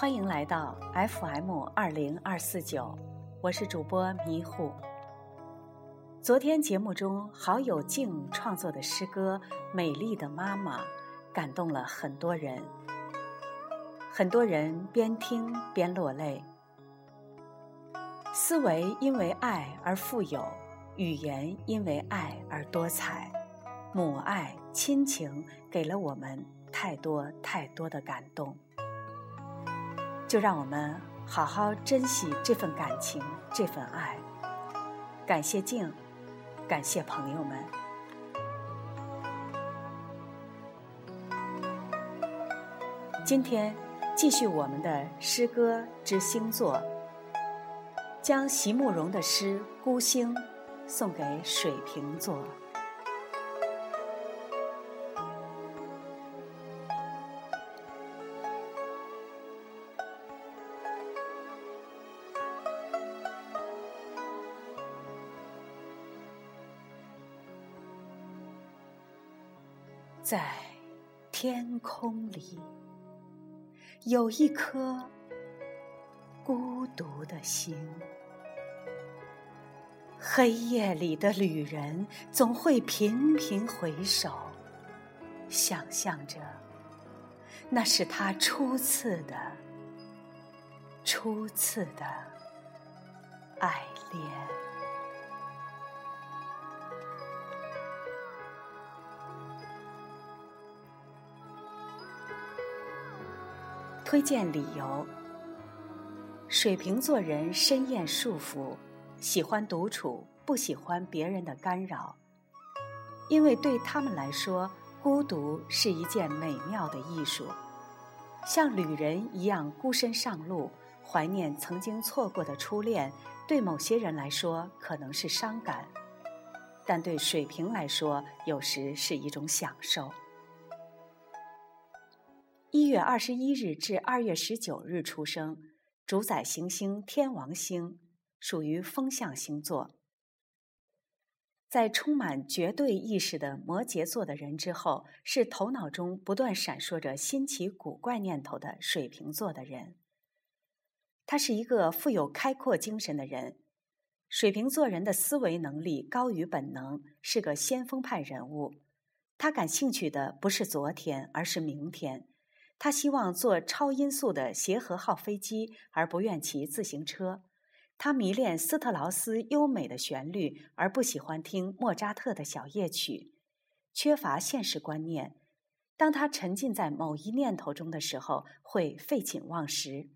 欢迎来到 FM 二零二四九，我是主播迷糊。昨天节目中，好友静创作的诗歌《美丽的妈妈》感动了很多人，很多人边听边落泪。思维因为爱而富有，语言因为爱而多彩，母爱亲情给了我们太多太多的感动。就让我们好好珍惜这份感情，这份爱。感谢静，感谢朋友们。今天继续我们的诗歌之星座，将席慕容的诗《孤星》送给水瓶座。在天空里，有一颗孤独的星。黑夜里的旅人总会频频回首，想象着那是他初次的、初次的爱恋。推荐理由：水瓶座人深厌束缚，喜欢独处，不喜欢别人的干扰。因为对他们来说，孤独是一件美妙的艺术。像旅人一样孤身上路，怀念曾经错过的初恋，对某些人来说可能是伤感，但对水瓶来说，有时是一种享受。一月二十一日至二月十九日出生，主宰行星天王星，属于风象星座。在充满绝对意识的摩羯座的人之后，是头脑中不断闪烁着新奇古怪念头的水瓶座的人。他是一个富有开阔精神的人，水瓶座人的思维能力高于本能，是个先锋派人物。他感兴趣的不是昨天，而是明天。他希望坐超音速的协和号飞机，而不愿骑自行车。他迷恋斯特劳斯优美的旋律，而不喜欢听莫扎特的小夜曲。缺乏现实观念，当他沉浸在某一念头中的时候，会废寝忘食。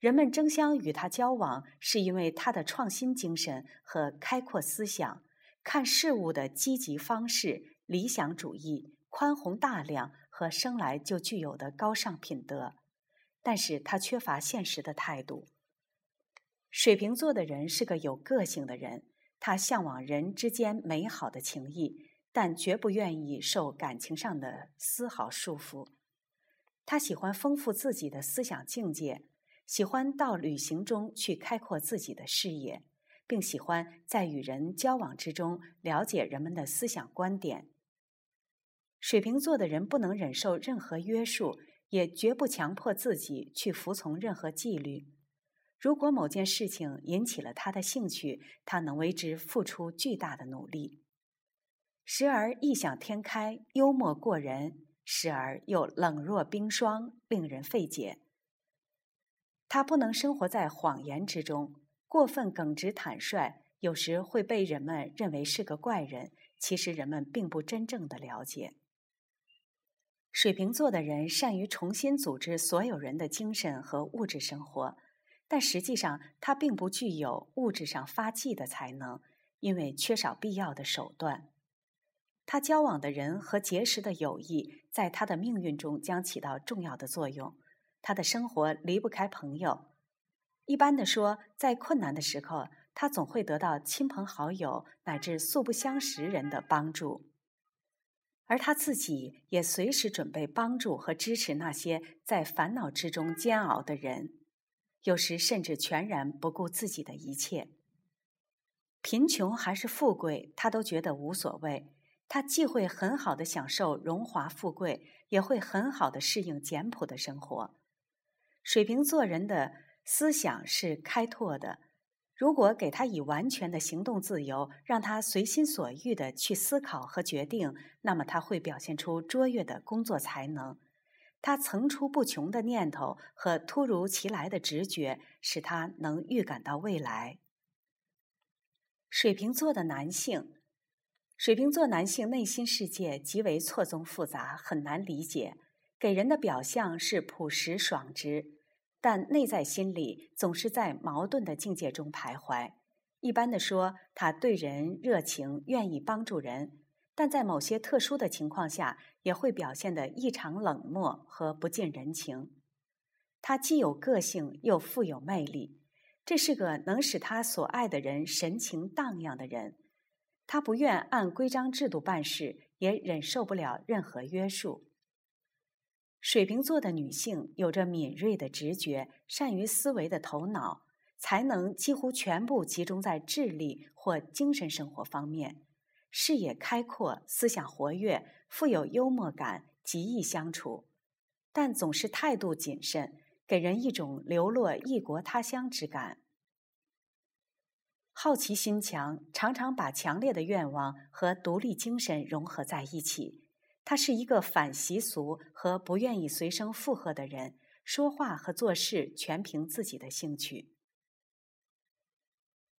人们争相与他交往，是因为他的创新精神和开阔思想，看事物的积极方式，理想主义。宽宏大量和生来就具有的高尚品德，但是他缺乏现实的态度。水瓶座的人是个有个性的人，他向往人之间美好的情谊，但绝不愿意受感情上的丝毫束缚。他喜欢丰富自己的思想境界，喜欢到旅行中去开阔自己的视野，并喜欢在与人交往之中了解人们的思想观点。水瓶座的人不能忍受任何约束，也绝不强迫自己去服从任何纪律。如果某件事情引起了他的兴趣，他能为之付出巨大的努力。时而异想天开，幽默过人；时而又冷若冰霜，令人费解。他不能生活在谎言之中，过分耿直坦率，有时会被人们认为是个怪人。其实人们并不真正的了解。水瓶座的人善于重新组织所有人的精神和物质生活，但实际上他并不具有物质上发迹的才能，因为缺少必要的手段。他交往的人和结识的友谊，在他的命运中将起到重要的作用。他的生活离不开朋友。一般的说，在困难的时刻，他总会得到亲朋好友乃至素不相识人的帮助。而他自己也随时准备帮助和支持那些在烦恼之中煎熬的人，有时甚至全然不顾自己的一切。贫穷还是富贵，他都觉得无所谓。他既会很好的享受荣华富贵，也会很好的适应简朴的生活。水瓶座人的思想是开拓的。如果给他以完全的行动自由，让他随心所欲的去思考和决定，那么他会表现出卓越的工作才能。他层出不穷的念头和突如其来的直觉，使他能预感到未来。水瓶座的男性，水瓶座男性内心世界极为错综复杂，很难理解。给人的表象是朴实爽直。但内在心里总是在矛盾的境界中徘徊。一般的说，他对人热情，愿意帮助人，但在某些特殊的情况下，也会表现得异常冷漠和不近人情。他既有个性，又富有魅力，这是个能使他所爱的人神情荡漾的人。他不愿按规章制度办事，也忍受不了任何约束。水瓶座的女性有着敏锐的直觉、善于思维的头脑，才能几乎全部集中在智力或精神生活方面，视野开阔，思想活跃，富有幽默感，极易相处，但总是态度谨慎，给人一种流落异国他乡之感。好奇心强，常常把强烈的愿望和独立精神融合在一起。他是一个反习俗和不愿意随声附和的人，说话和做事全凭自己的兴趣。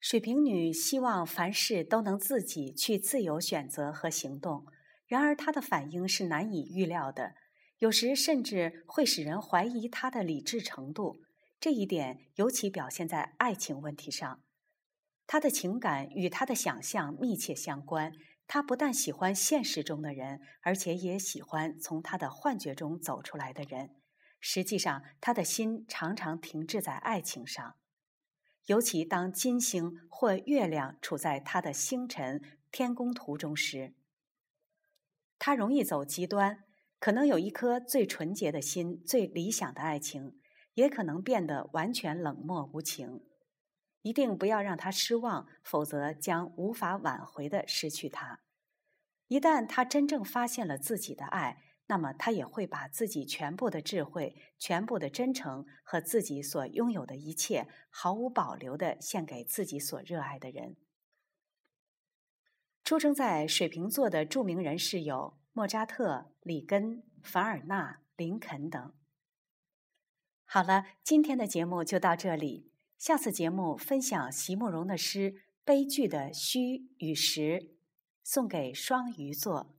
水瓶女希望凡事都能自己去自由选择和行动，然而她的反应是难以预料的，有时甚至会使人怀疑她的理智程度。这一点尤其表现在爱情问题上，她的情感与她的想象密切相关。他不但喜欢现实中的人，而且也喜欢从他的幻觉中走出来的人。实际上，他的心常常停滞在爱情上，尤其当金星或月亮处在他的星辰天宫图中时，他容易走极端，可能有一颗最纯洁的心、最理想的爱情，也可能变得完全冷漠无情。一定不要让他失望，否则将无法挽回的失去他。一旦他真正发现了自己的爱，那么他也会把自己全部的智慧、全部的真诚和自己所拥有的一切，毫无保留的献给自己所热爱的人。出生在水瓶座的著名人士有莫扎特、里根、凡尔纳、林肯等。好了，今天的节目就到这里。下次节目分享席慕容的诗《悲剧的虚与实》，送给双鱼座。